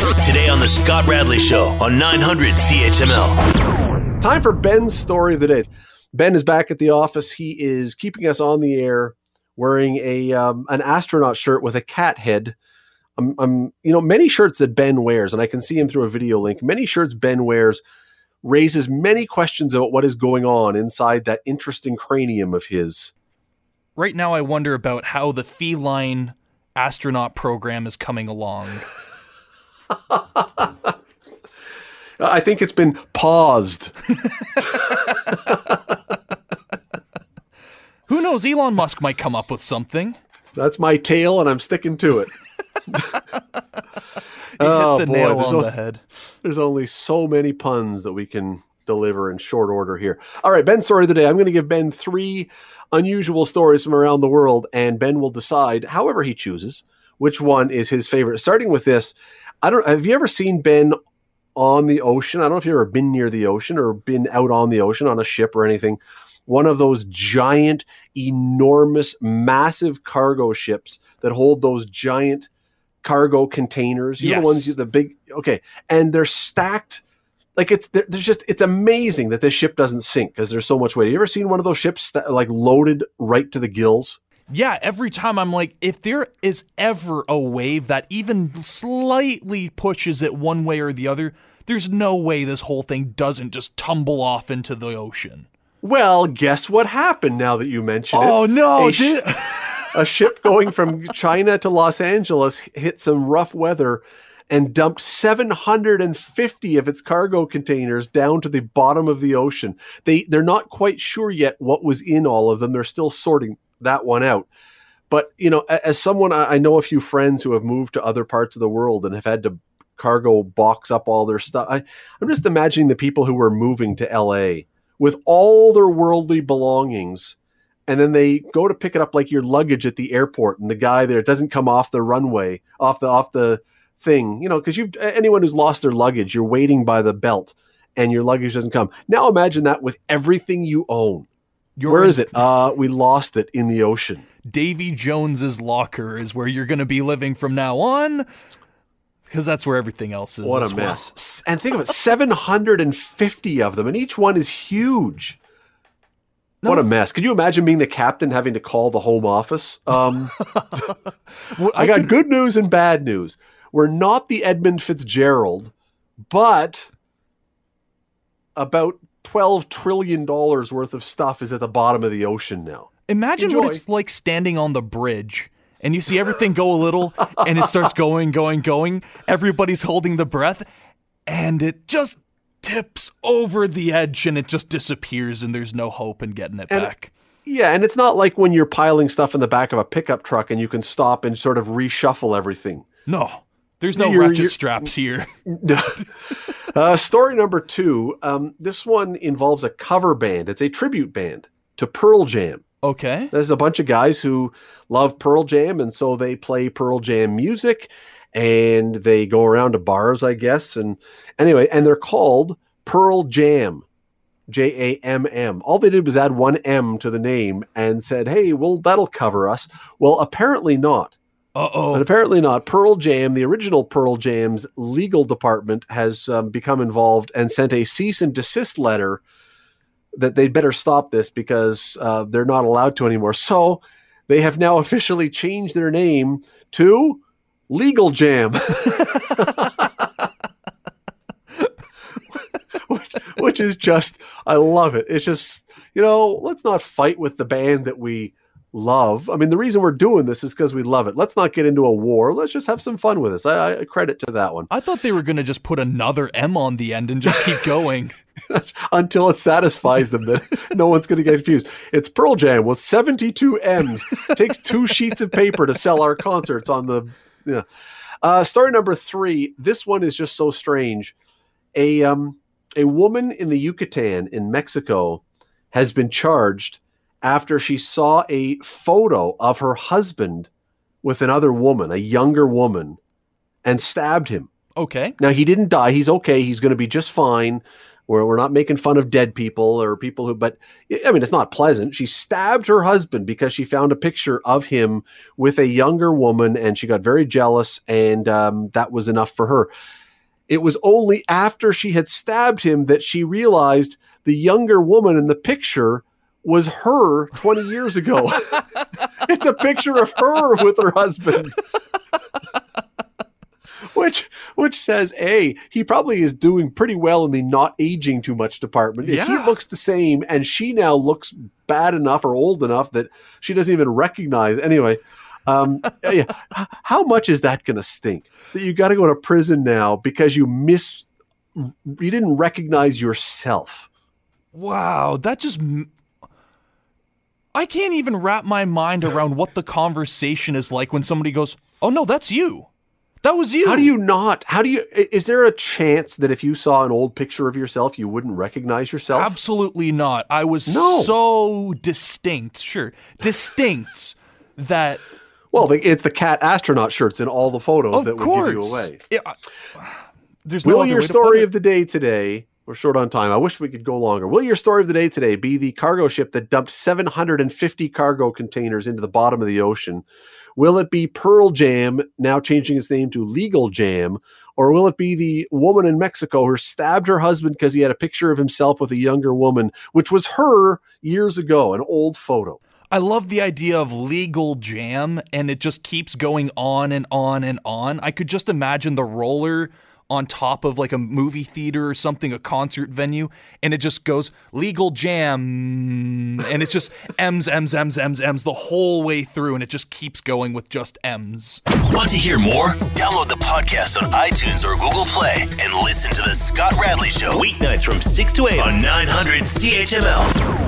Today on The Scott Radley Show on 900 CHML. Time for Ben's story of the day. Ben is back at the office. He is keeping us on the air wearing a um, an astronaut shirt with a cat head. I'm, I'm, you know, many shirts that Ben wears, and I can see him through a video link. Many shirts Ben wears raises many questions about what is going on inside that interesting cranium of his. Right now, I wonder about how the feline astronaut program is coming along. I think it's been paused. Who knows? Elon Musk might come up with something. That's my tail, and I'm sticking to it. Oh, boy, nail there's on o- the head. There's only so many puns that we can deliver in short order here. All right, Ben's story of the day. I'm going to give Ben three unusual stories from around the world, and Ben will decide, however he chooses, which one is his favorite. Starting with this, I don't. Have you ever seen Ben on the ocean? I don't know if you've ever been near the ocean or been out on the ocean on a ship or anything. One of those giant, enormous, massive cargo ships that hold those giant cargo containers. You know the ones, the big. Okay, and they're stacked. Like it's there's just it's amazing that this ship doesn't sink because there's so much weight. Have you ever seen one of those ships that like loaded right to the gills? Yeah, every time I'm like, if there is ever a wave that even slightly pushes it one way or the other, there's no way this whole thing doesn't just tumble off into the ocean. Well, guess what happened now that you mention it? Oh no! A sh- a ship going from China to Los Angeles hit some rough weather and dumped 750 of its cargo containers down to the bottom of the ocean. They they're not quite sure yet what was in all of them. They're still sorting that one out. But you know, as someone I know a few friends who have moved to other parts of the world and have had to cargo box up all their stuff. I, I'm just imagining the people who were moving to LA with all their worldly belongings and then they go to pick it up like your luggage at the airport and the guy there doesn't come off the runway off the off the thing you know because you've anyone who's lost their luggage you're waiting by the belt and your luggage doesn't come now imagine that with everything you own You're where in is it uh we lost it in the ocean Davy Jones's locker is where you're going to be living from now on, because that's where everything else is. what a well. mess and think of it 750 of them and each one is huge what a mess could you imagine being the captain having to call the home office um Well, I got could- good news and bad news. We're not the Edmund Fitzgerald, but about $12 trillion worth of stuff is at the bottom of the ocean now. Imagine what it's like standing on the bridge and you see everything go a little and it starts going, going, going. Everybody's holding the breath and it just tips over the edge and it just disappears and there's no hope in getting it And- back. Yeah, and it's not like when you're piling stuff in the back of a pickup truck and you can stop and sort of reshuffle everything. No, there's no You're- ratchet you're- straps here. uh, story number two. Um, this one involves a cover band. It's a tribute band to Pearl Jam. Okay. There's a bunch of guys who love Pearl Jam, and so they play Pearl Jam music, and they go around to bars, I guess. And anyway, and they're called Pearl Jamm, J A M M. All they did was add one M to the name and said, "Hey, well, that'll cover us." Well, apparently not. Uh But oh. apparently not. Pearl Jam, the original Pearl Jam's legal department, has um, become involved and sent a cease and desist letter that they'd better stop this because uh, they're not allowed to anymore. So they have now officially changed their name to Legal Jamm. which, which is just, I love it. It's just, you know, let's not fight with the band that we love. I mean, the reason we're doing this is because we love it. Let's not get into a war. Let's just have some fun with this. I, I credit to that one. I thought they were going to just put another M on the end and just keep going. Until it satisfies them that no one's going to get confused. It's Pearl Jam with 72 M's. Takes two sheets of paper to sell our concerts on the. Yeah. Uh, story number three. This one is just so strange. A um a woman in the Yucatan in Mexico has been charged after she saw a photo of her husband with another woman, a younger woman, and stabbed him. Okay. Now he didn't die. He's okay. He's going to be just fine. We're, we're not making fun of dead people or people who, but I mean, it's not pleasant. She stabbed her husband because she found a picture of him with a younger woman and she got very jealous, and um, that was enough for her. It was only after she had stabbed him that she realized the younger woman in the picture was her 20 years ago. it's a picture of her with her husband. which which says a he probably is doing pretty well in the not aging too much department. If he looks the same and she now looks bad enough or old enough that she doesn't even recognize anyway. Um, yeah, how much is that going to stink that you got to go to prison now because you miss you didn't recognize yourself? Wow, that just. I can't even wrap my mind around what the conversation is like when somebody goes, "Oh no, that's you. That was you." How do you not? How do you? Is there a chance that if you saw an old picture of yourself, you wouldn't recognize yourself? Absolutely not. I was No. so distinct, sure, distinct that Well, the, it's the cat astronaut shirts in all the photos that would give you away. It- there's no Will your story of the day today? We're short on time. I wish we could go longer. Will your story of the day today be the cargo ship that dumped 750 cargo containers into the bottom of the ocean? Will it be Pearl Jam now changing its name to Legal Jamm? Or will it be the woman in Mexico who stabbed her husband because he had a picture of himself with a younger woman, which was her years ago, an old photo? I love the idea of legal jam, and it just keeps going on and on and on. I could just imagine the roller on top of like a movie theater or something, a concert venue, and it just goes legal jam, and it's just M's, M's, M's, M's, M's the whole way through, and it just keeps going with just M's. Want to hear more? Download the podcast on iTunes or Google Play and listen to The Scott Radley Show. Weeknights from 6 to 8 on 900 CHML.